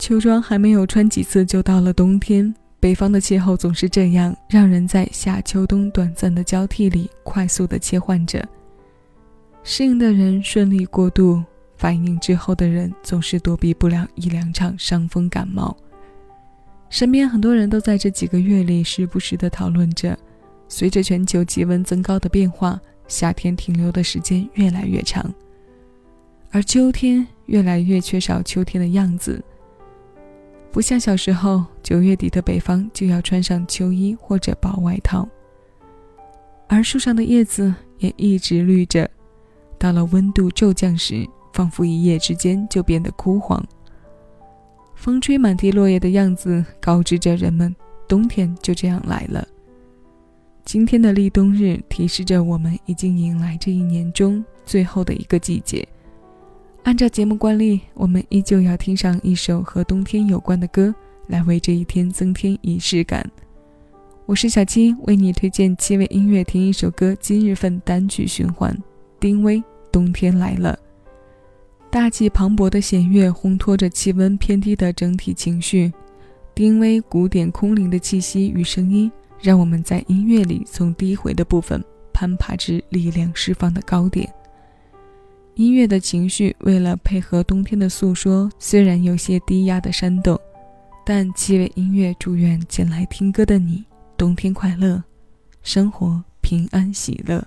秋装还没有穿几次，就到了冬天。北方的气候总是这样，让人在夏秋冬短暂的交替里快速的切换着。适应的人顺利过渡，反应之后的人总是躲避不了一两场伤风感冒。身边很多人都在这几个月里时不时的讨论着，随着全球气温增高的变化，夏天停留的时间越来越长，而秋天越来越缺少秋天的样子。不像小时候，九月底的北方就要穿上秋衣或者薄外套，而树上的叶子也一直绿着，到了温度骤降时，仿佛一夜之间就变得枯黄。风吹满地落叶的样子，告知着人们，冬天就这样来了。今天的立冬日，提示着我们已经迎来这一年中最后的一个季节。按照节目惯例，我们依旧要听上一首和冬天有关的歌，来为这一天增添仪式感。我是小七，为你推荐七位音乐听一首歌今日份单曲循环。丁薇《冬天来了》，大气磅礴的弦乐烘托着气温偏低的整体情绪。丁薇古典空灵的气息与声音，让我们在音乐里从低回的部分攀爬至力量释放的高点。音乐的情绪为了配合冬天的诉说，虽然有些低压的煽动，但七位音乐祝愿前来听歌的你冬天快乐，生活平安喜乐。